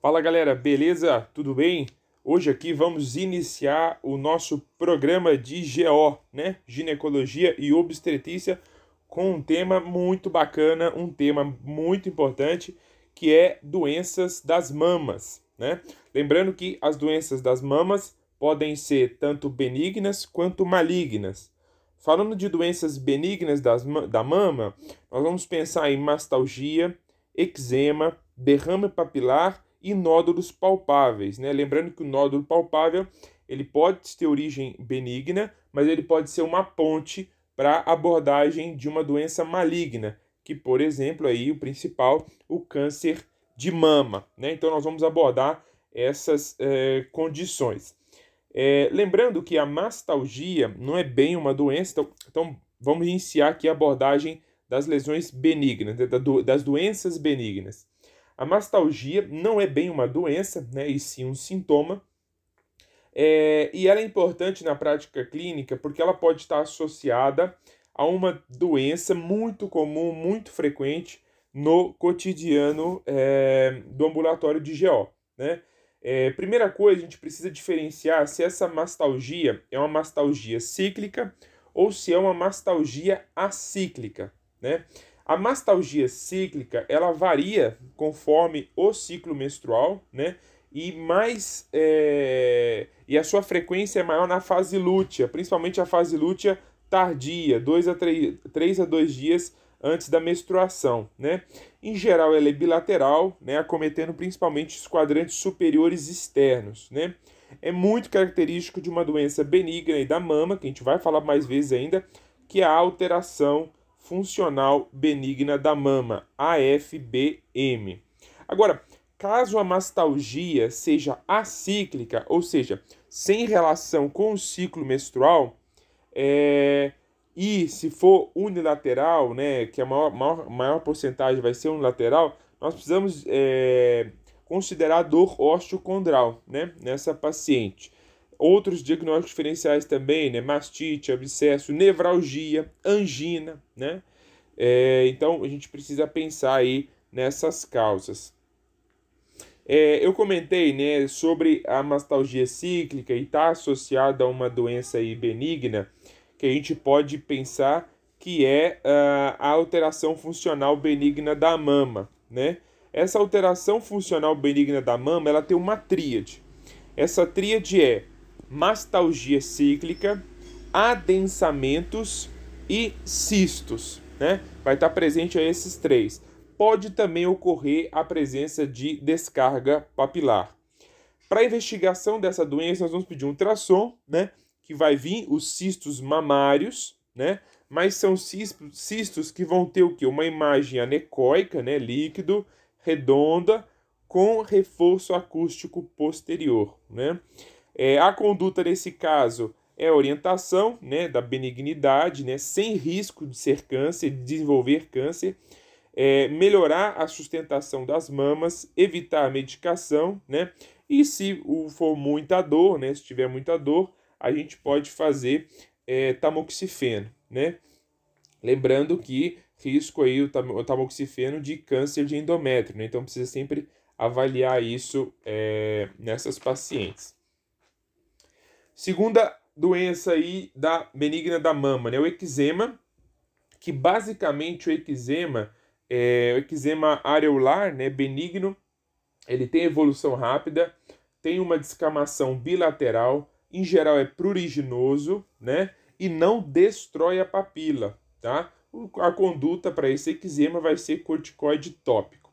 Fala galera, beleza? Tudo bem? Hoje aqui vamos iniciar o nosso programa de GO, né? Ginecologia e obstetrícia, com um tema muito bacana, um tema muito importante, que é doenças das mamas, né? Lembrando que as doenças das mamas podem ser tanto benignas quanto malignas. Falando de doenças benignas das, da mama, nós vamos pensar em mastalgia, eczema, derrame papilar e nódulos palpáveis. Né? Lembrando que o nódulo palpável ele pode ter origem benigna, mas ele pode ser uma ponte para abordagem de uma doença maligna, que, por exemplo, aí o principal, o câncer de mama. Né? Então, nós vamos abordar essas eh, condições. É, lembrando que a mastalgia não é bem uma doença, então, então vamos iniciar aqui a abordagem das lesões benignas, das doenças benignas. A mastalgia não é bem uma doença, né, e sim um sintoma. É, e ela é importante na prática clínica porque ela pode estar associada a uma doença muito comum, muito frequente no cotidiano é, do ambulatório de GO. Né? É, primeira coisa, a gente precisa diferenciar se essa mastalgia é uma mastalgia cíclica ou se é uma mastalgia acíclica. Né? A mastalgia cíclica ela varia conforme o ciclo menstrual, né? E mais é... e a sua frequência é maior na fase lútea, principalmente a fase lútea tardia, 2 a 3, 3 a 2 dias antes da menstruação, né? Em geral, ela é bilateral, né, acometendo principalmente os quadrantes superiores externos, né? É muito característico de uma doença benigna e da mama, que a gente vai falar mais vezes ainda, que é a alteração funcional benigna da mama, AFBM. Agora, caso a mastalgia seja acíclica, ou seja, sem relação com o ciclo menstrual, é, e se for unilateral, né, que a maior, maior, maior porcentagem vai ser unilateral, nós precisamos é, considerar dor osteocondral né, nessa paciente. Outros diagnósticos diferenciais também, né? Mastite, abscesso, nevralgia, angina, né? É, então a gente precisa pensar aí nessas causas. É, eu comentei né, sobre a mastalgia cíclica e está associada a uma doença aí benigna que a gente pode pensar que é uh, a alteração funcional benigna da mama, né? Essa alteração funcional benigna da mama, ela tem uma tríade. Essa tríade é mastalgia cíclica, adensamentos e cistos, né? Vai estar presente esses três. Pode também ocorrer a presença de descarga papilar. Para investigação dessa doença, nós vamos pedir um ultrassom, né? Que vai vir os cistos mamários, né? Mas são cistos que vão ter o que? Uma imagem anecoica, né? Líquido, redonda, com reforço acústico posterior, né? É, a conduta nesse caso é orientação né, da benignidade, né, sem risco de ser câncer, de desenvolver câncer, é, melhorar a sustentação das mamas, evitar a medicação, né, e se for muita dor, né, se tiver muita dor, a gente pode fazer é, tamoxifeno, né, lembrando que risco aí o tamoxifeno de câncer de endométrio, né, então precisa sempre avaliar isso é, nessas pacientes. Segunda doença aí da benigna da mama, né? O eczema, que basicamente o eczema é o eczema areolar, né? Benigno, ele tem evolução rápida, tem uma descamação bilateral, em geral é pruriginoso, né? E não destrói a papila, tá? A conduta para esse eczema vai ser corticoide tópico.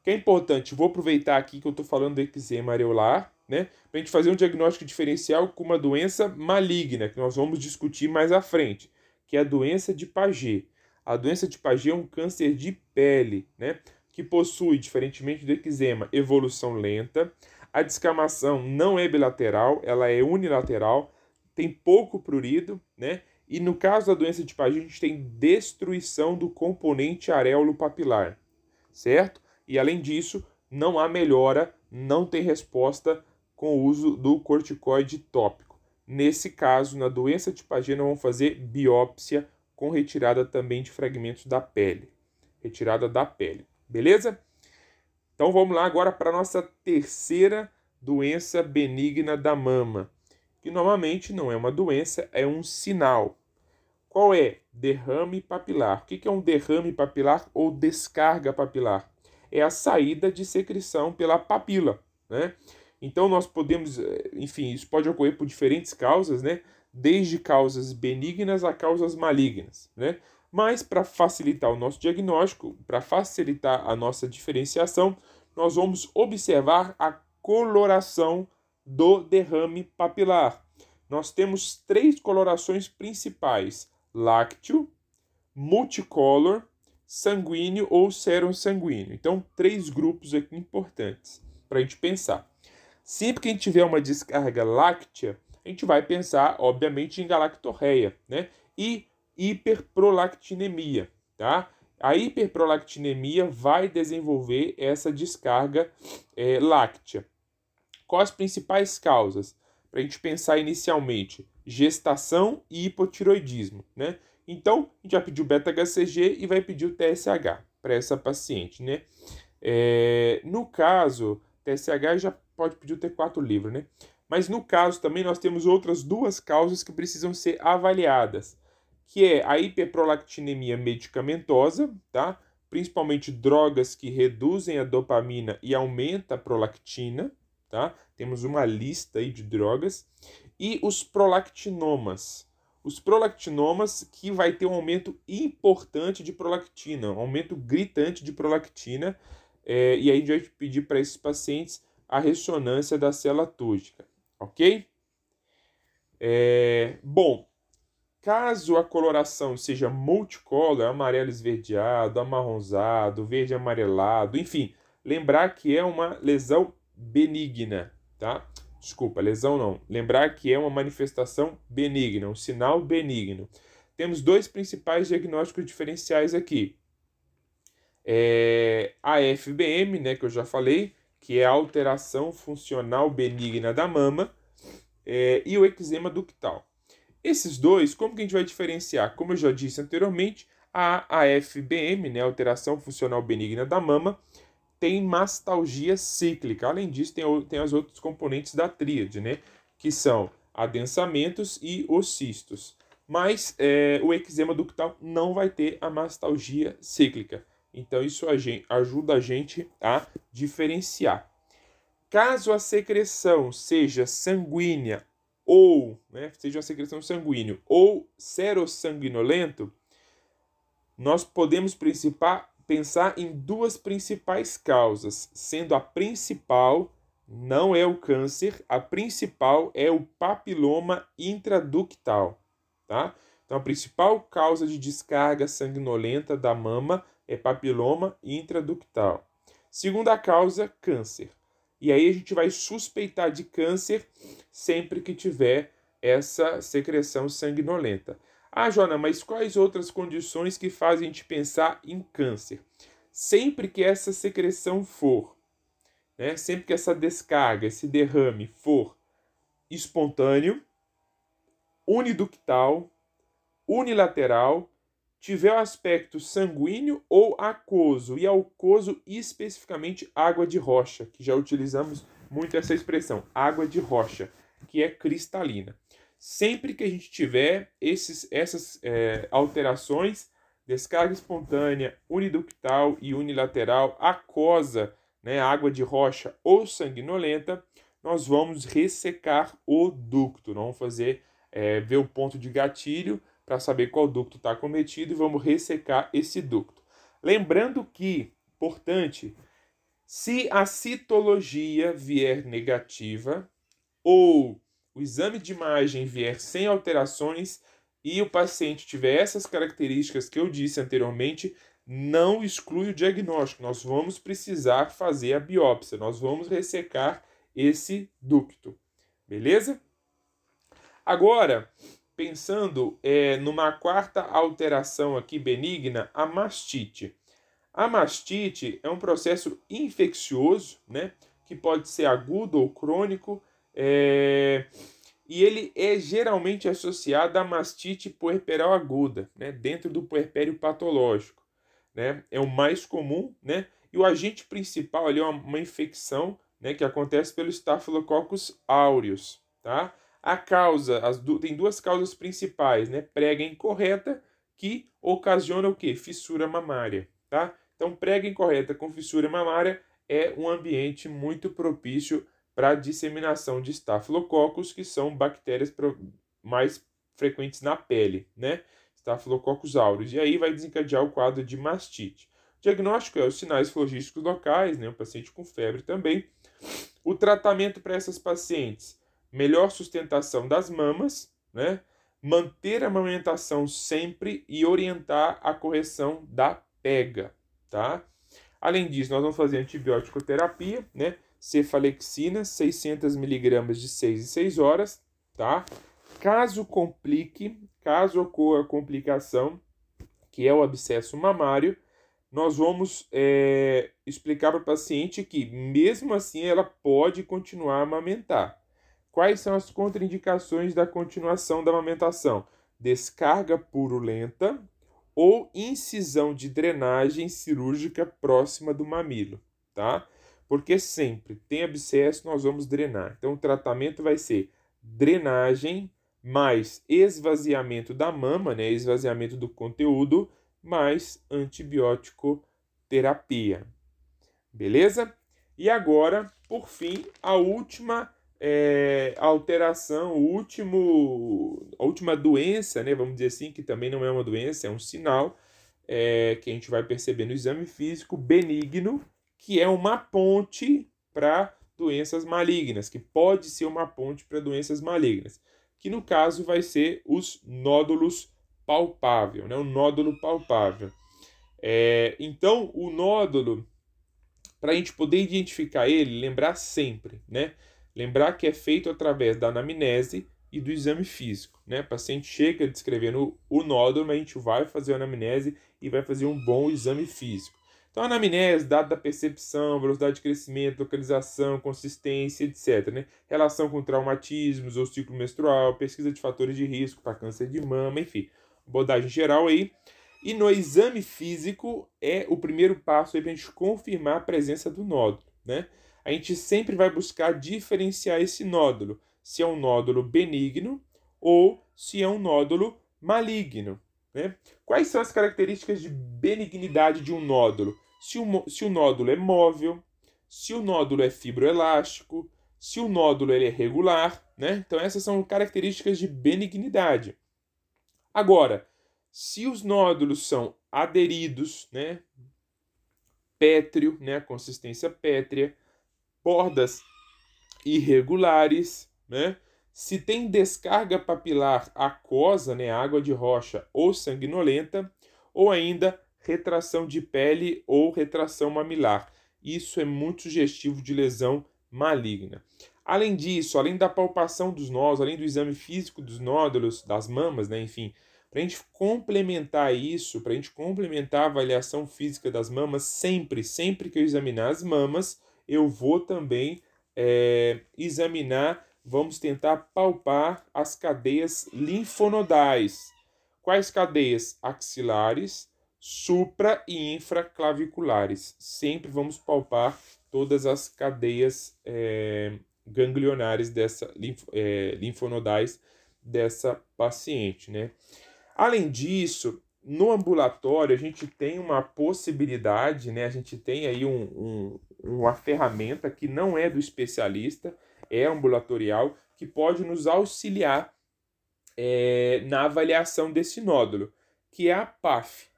O que é importante, vou aproveitar aqui que eu estou falando do eczema areolar, né? Para a gente fazer um diagnóstico diferencial com uma doença maligna, que nós vamos discutir mais à frente, que é a doença de Paget. A doença de Paget é um câncer de pele, né? Que possui, diferentemente do eczema, evolução lenta. A descamação não é bilateral, ela é unilateral, tem pouco prurido, né? E no caso da doença de Paget, a gente tem destruição do componente areolo papilar, certo? E além disso, não há melhora, não tem resposta com o uso do corticoide tópico. Nesse caso, na doença de nós vamos fazer biópsia com retirada também de fragmentos da pele. Retirada da pele, beleza? Então vamos lá agora para a nossa terceira doença benigna da mama, que normalmente não é uma doença, é um sinal. Qual é? Derrame papilar. O que é um derrame papilar ou descarga papilar? É a saída de secreção pela papila, né? Então nós podemos, eh, enfim, isso pode ocorrer por diferentes causas, né? Desde causas benignas a causas malignas, né? Mas para facilitar o nosso diagnóstico, para facilitar a nossa diferenciação, nós vamos observar a coloração do derrame papilar. Nós temos três colorações principais: lácteo, multicolor, sanguíneo ou serum sanguíneo. Então, três grupos aqui importantes para a gente pensar. Sempre que a gente tiver uma descarga láctea, a gente vai pensar, obviamente, em galactorreia, né? E hiperprolactinemia, tá? A hiperprolactinemia vai desenvolver essa descarga é, láctea. Quais as principais causas? Para a gente pensar inicialmente, gestação e hipotiroidismo, né? Então, a gente vai pedir o beta-HCG e vai pedir o TSH para essa paciente, né? É, no caso, TSH já pode pedir o T4 livre, né? Mas no caso também nós temos outras duas causas que precisam ser avaliadas que é a hiperprolactinemia medicamentosa, tá? principalmente drogas que reduzem a dopamina e aumenta a prolactina, tá? Temos uma lista aí de drogas e os prolactinomas. Os prolactinomas que vai ter um aumento importante de prolactina, um aumento gritante de prolactina, é, e aí a gente vai pedir para esses pacientes a ressonância da célula túrgica, ok? É, bom, Caso a coloração seja multicolor, amarelo esverdeado, amarronzado, verde amarelado, enfim, lembrar que é uma lesão benigna, tá? Desculpa, lesão não. Lembrar que é uma manifestação benigna, um sinal benigno. Temos dois principais diagnósticos diferenciais aqui. É a FBM, né, que eu já falei, que é a alteração funcional benigna da mama, é, e o eczema ductal. Esses dois, como que a gente vai diferenciar? Como eu já disse anteriormente, a AFBM, né, alteração funcional benigna da mama, tem mastalgia cíclica. Além disso, tem, tem as outros componentes da tríade, né, que são adensamentos e os cistos. Mas é, o eczema ductal não vai ter a mastalgia cíclica. Então, isso ajuda a gente a diferenciar. Caso a secreção seja sanguínea ou né, seja uma secreção sanguínea ou serossanguinolento, nós podemos pensar em duas principais causas, sendo a principal não é o câncer, a principal é o papiloma intraductal, tá? Então a principal causa de descarga sanguinolenta da mama é papiloma intraductal. Segunda causa, câncer. E aí a gente vai suspeitar de câncer sempre que tiver essa secreção sanguinolenta. Ah, Joana, mas quais outras condições que fazem a gente pensar em câncer? Sempre que essa secreção for, né, sempre que essa descarga, esse derrame for espontâneo, uniductal, unilateral tiver o aspecto sanguíneo ou aquoso, e aquoso especificamente água de rocha, que já utilizamos muito essa expressão, água de rocha, que é cristalina. Sempre que a gente tiver esses, essas é, alterações, descarga espontânea, uniductal e unilateral, aquosa, né, água de rocha ou sanguinolenta, nós vamos ressecar o ducto, nós vamos fazer, é, ver o ponto de gatilho, para saber qual ducto está cometido e vamos ressecar esse ducto. Lembrando que, importante, se a citologia vier negativa ou o exame de imagem vier sem alterações e o paciente tiver essas características que eu disse anteriormente, não exclui o diagnóstico. Nós vamos precisar fazer a biópsia, nós vamos ressecar esse ducto. Beleza? Agora, pensando é, numa quarta alteração aqui benigna, a mastite. A mastite é um processo infeccioso, né, que pode ser agudo ou crônico, é, e ele é geralmente associado à mastite puerperal aguda, né, dentro do puerpério patológico. Né, é o mais comum, né, E o agente principal ali é uma, uma infecção né, que acontece pelo Staphylococcus aureus, tá? A causa, as tem duas causas principais, né? Prega incorreta que ocasiona o quê? Fissura mamária, tá? Então, prega incorreta com fissura mamária é um ambiente muito propício para a disseminação de estafilococcus, que são bactérias mais frequentes na pele, né? Staphylococcus aureus. E aí vai desencadear o quadro de mastite. O diagnóstico é os sinais flogísticos locais, né? O paciente com febre também. O tratamento para essas pacientes, melhor sustentação das mamas, né? Manter a amamentação sempre e orientar a correção da pega, tá? Além disso, nós vamos fazer antibiótico terapia, né? Cefalexina, 600 miligramas de 6 em 6 horas, tá? Caso complique, caso ocorra complicação, que é o abscesso mamário, nós vamos é, explicar para o paciente que, mesmo assim, ela pode continuar a amamentar. Quais são as contraindicações da continuação da amamentação? Descarga purulenta ou incisão de drenagem cirúrgica próxima do mamilo, tá? Porque sempre tem abscesso, nós vamos drenar. Então, o tratamento vai ser drenagem mais esvaziamento da mama, né, esvaziamento do conteúdo, mais antibiótico terapia. Beleza? E agora, por fim, a última é, alteração, o último, a última doença, né, vamos dizer assim, que também não é uma doença, é um sinal é, que a gente vai perceber no exame físico benigno, que é uma ponte para doenças malignas, que pode ser uma ponte para doenças malignas que no caso vai ser os nódulos palpável, né? o nódulo palpável. É, então, o nódulo, para a gente poder identificar ele, lembrar sempre, né? Lembrar que é feito através da anamnese e do exame físico, né? O paciente chega descrevendo o nódulo, mas a gente vai fazer a anamnese e vai fazer um bom exame físico. Então, a anamnese, dado da percepção, velocidade de crescimento, localização, consistência, etc. Né? Relação com traumatismos ou ciclo menstrual, pesquisa de fatores de risco para câncer de mama, enfim, abordagem geral aí. E no exame físico é o primeiro passo para a gente confirmar a presença do nódulo. Né? A gente sempre vai buscar diferenciar esse nódulo, se é um nódulo benigno ou se é um nódulo maligno. Né? Quais são as características de benignidade de um nódulo? se o, se o nódulo é móvel, se o nódulo é fibroelástico, se o nódulo ele é regular, né? Então essas são características de benignidade. Agora, se os nódulos são aderidos, né? Pétreo, né? Consistência pétrea, bordas irregulares, né? Se tem descarga papilar aquosa, né, água de rocha ou sanguinolenta, ou ainda retração de pele ou retração mamilar. Isso é muito sugestivo de lesão maligna. Além disso, além da palpação dos nós, além do exame físico dos nódulos, das mamas, né, enfim, para a gente complementar isso, para a gente complementar a avaliação física das mamas, sempre, sempre que eu examinar as mamas, eu vou também é, examinar, vamos tentar palpar as cadeias linfonodais. Quais cadeias? Axilares, supra e infraclaviculares. Sempre vamos palpar todas as cadeias é, ganglionares dessa é, linfonodais dessa paciente, né? Além disso, no ambulatório a gente tem uma possibilidade, né? A gente tem aí um, um, uma ferramenta que não é do especialista, é ambulatorial, que pode nos auxiliar é, na avaliação desse nódulo, que é a PAF,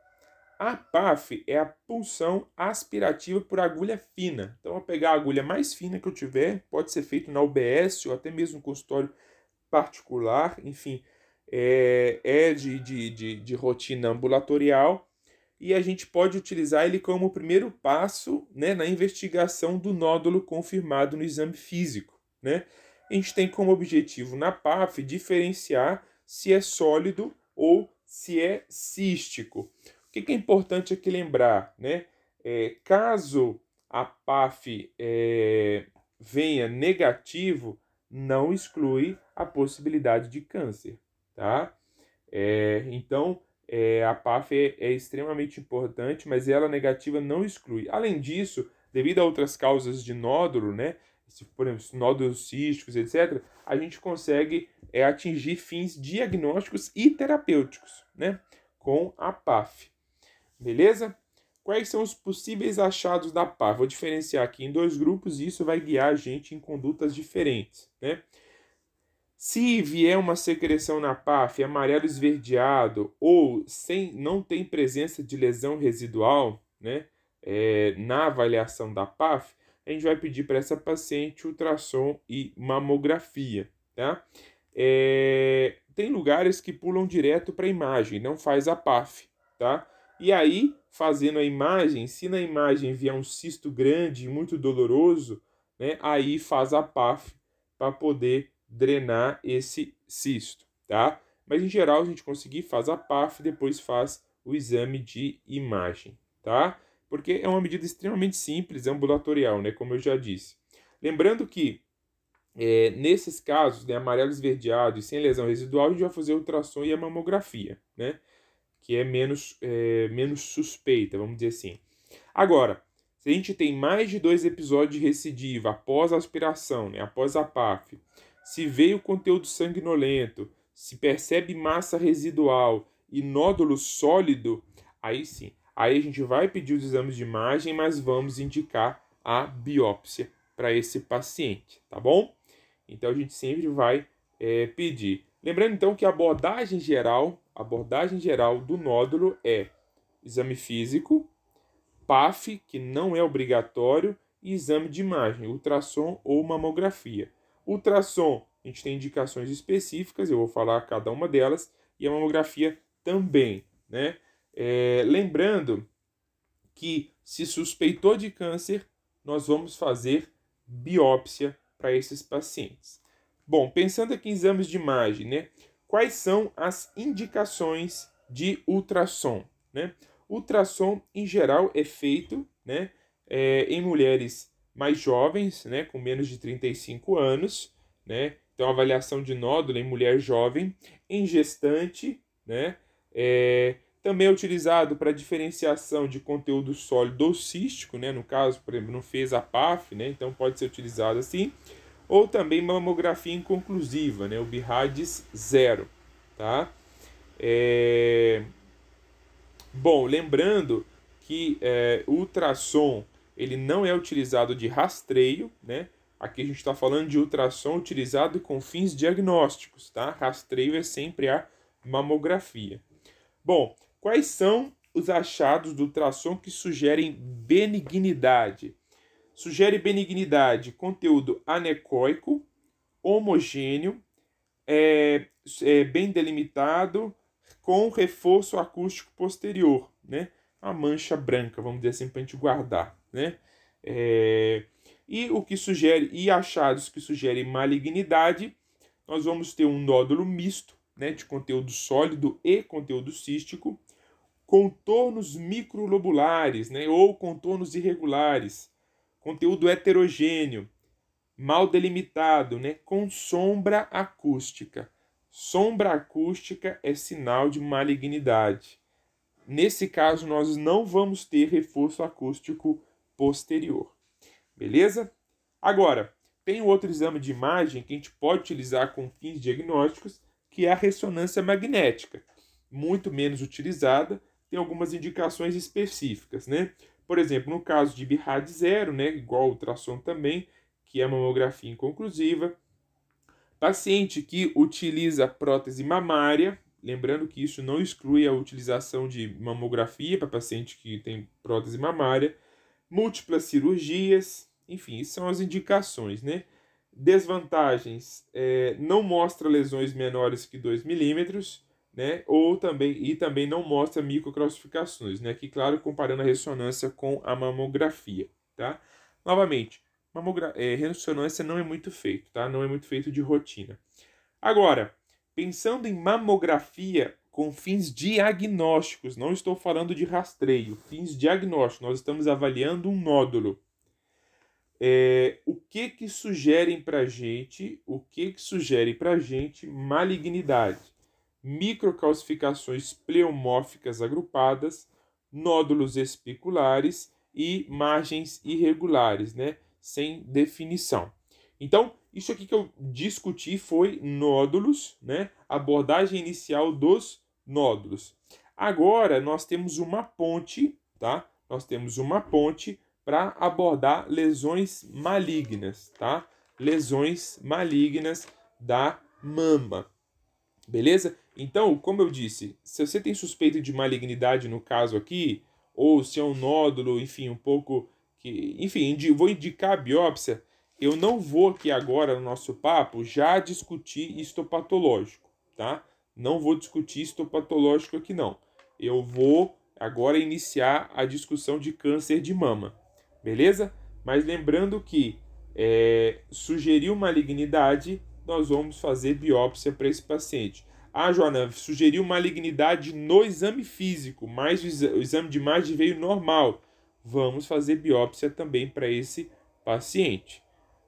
a PAF é a punção aspirativa por agulha fina. Então, eu vou pegar a agulha mais fina que eu tiver, pode ser feito na UBS ou até mesmo no consultório particular, enfim, é, é de, de, de, de rotina ambulatorial e a gente pode utilizar ele como primeiro passo né, na investigação do nódulo confirmado no exame físico. Né? A gente tem como objetivo na PAF diferenciar se é sólido ou se é cístico que, que é importante aqui lembrar? Né? É, caso a PAF é, venha negativo, não exclui a possibilidade de câncer. Tá? É, então, é, a PAF é, é, extremamente importante, mas ela negativa não exclui. Além disso, devido a outras causas de nódulo, né, por exemplo, nódulos císticos, etc., a gente consegue é, atingir fins diagnósticos e terapêuticos né, com a PAF. Beleza? Quais são os possíveis achados da PAF? Vou diferenciar aqui em dois grupos e isso vai guiar a gente em condutas diferentes. Né? Se vier uma secreção na PAF amarelo esverdeado ou sem, não tem presença de lesão residual né, é, na avaliação da PAF, a gente vai pedir para essa paciente ultrassom e mamografia. Tá? É, tem lugares que pulam direto para a imagem, não faz a PAF. Tá? E aí, fazendo a imagem, se na imagem vier um cisto grande, muito doloroso, né, aí faz a PAF para poder drenar esse cisto, tá? Mas em geral a gente conseguir faz a PAF, depois faz o exame de imagem, tá? Porque é uma medida extremamente simples, ambulatorial, né? Como eu já disse. Lembrando que é, nesses casos, né, amarelo esverdeado e sem lesão residual, a gente vai fazer a ultrassom e a mamografia, né? Que é menos, é, menos suspeita, vamos dizer assim. Agora, se a gente tem mais de dois episódios de recidiva após a aspiração, né, após a PAF, se veio conteúdo sanguinolento, se percebe massa residual e nódulo sólido, aí sim, aí a gente vai pedir os exames de imagem, mas vamos indicar a biópsia para esse paciente, tá bom? Então a gente sempre vai é, pedir. Lembrando então que a abordagem geral, a abordagem geral do nódulo é exame físico, PAF, que não é obrigatório, e exame de imagem, ultrassom ou mamografia. Ultrassom, a gente tem indicações específicas, eu vou falar cada uma delas, e a mamografia também, né? É, lembrando que se suspeitou de câncer, nós vamos fazer biópsia para esses pacientes. Bom, pensando aqui em exames de imagem, né? Quais são as indicações de ultrassom, né? Ultrassom, em geral, é feito, né? É, em mulheres mais jovens, né, com menos de 35 anos, né? Então, avaliação de nódulo em mulher jovem, em gestante, né? É, também é utilizado para diferenciação de conteúdo sólido ou cístico, né? No caso, por exemplo, não fez a PAF, né? Então pode ser utilizado assim. Ou também mamografia inconclusiva, né? O BIRADS zero, tá? É... Bom, lembrando que é, ultrassom ele não é utilizado de rastreio, né? Aqui a gente está falando de ultrassom utilizado com fins diagnósticos, tá? Rastreio é sempre a mamografia. Bom, quais são os achados do ultrassom que sugerem benignidade? Sugere benignidade, conteúdo anecoico, homogêneo, é, é bem delimitado, com reforço acústico posterior, né? A mancha branca, vamos dizer assim, para a gente guardar né? É, e o que sugere, e achados que sugerem malignidade, nós vamos ter um nódulo misto, né, de conteúdo sólido e conteúdo cístico, contornos microlobulares, né, ou contornos irregulares, conteúdo heterogêneo, mal delimitado, né, com sombra acústica. Sombra acústica é sinal de malignidade. Nesse caso, nós não vamos ter reforço acústico posterior. Beleza? Agora, tem outro exame de imagem que a gente pode utilizar com fins diagnósticos, que é a ressonância magnética. Muito menos utilizada, tem algumas indicações específicas, né? Por exemplo, no caso de BIRAD zero, né, igual ultrassom também, que é mamografia inconclusiva. Paciente que utiliza prótese mamária, lembrando que isso não exclui a utilização de mamografia para paciente que tem prótese mamária múltiplas cirurgias, enfim, são as indicações, né? Desvantagens, é, não mostra lesões menores que 2 milímetros, né? Ou também, e também não mostra microcalcificações, né? Que, claro, comparando a ressonância com a mamografia, tá? Novamente, mamogra é, ressonância não é muito feito, tá? Não é muito feito de rotina. Agora, pensando em mamografia com fins diagnósticos, não estou falando de rastreio, fins diagnósticos, nós estamos avaliando um nódulo. É, o que que sugerem para gente, o que que sugere para gente malignidade? microcalcificações pleomórficas agrupadas, nódulos espiculares e margens irregulares, né, sem definição. Então, isso aqui que eu discuti foi nódulos, né, abordagem inicial dos nódulos. Agora nós temos uma ponte, tá? Nós temos uma ponte para abordar lesões malignas, tá? Lesões malignas da mama. Beleza? Então, como eu disse, se você tem suspeita de malignidade no caso aqui, ou se é um nódulo, enfim, um pouco que, enfim, vou indicar a biópsia, eu não vou aqui agora no nosso papo já discutir histopatológico, tá? Não vou discutir histopatológico aqui não. Eu vou agora iniciar a discussão de câncer de mama, beleza? Mas lembrando que é, sugeriu malignidade, nós vamos fazer biópsia para esse paciente. Ah, Joana, sugeriu malignidade no exame físico, mas o exame de imagem veio normal. Vamos fazer biópsia também para esse paciente.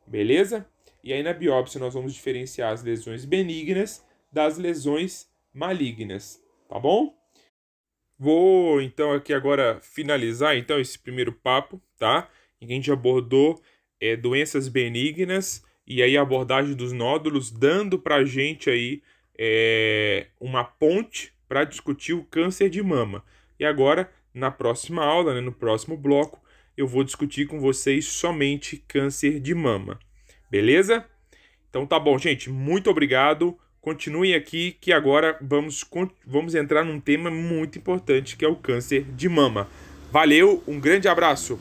Beleza? E aí na biópsia nós vamos diferenciar as lesões benignas das lesões malignas, tá bom? Vou então aqui agora finalizar então esse primeiro papo, tá? A gente abordou é, doenças benignas e aí a abordagem dos nódulos, dando para a gente aí é, uma ponte para discutir o câncer de mama. E agora, na próxima aula, né, no próximo bloco, eu vou discutir com vocês somente câncer de mama. Beleza? Então tá bom, gente. Muito obrigado. Continuem aqui que agora vamos, vamos entrar num tema muito importante que é o câncer de mama. Valeu, um grande abraço!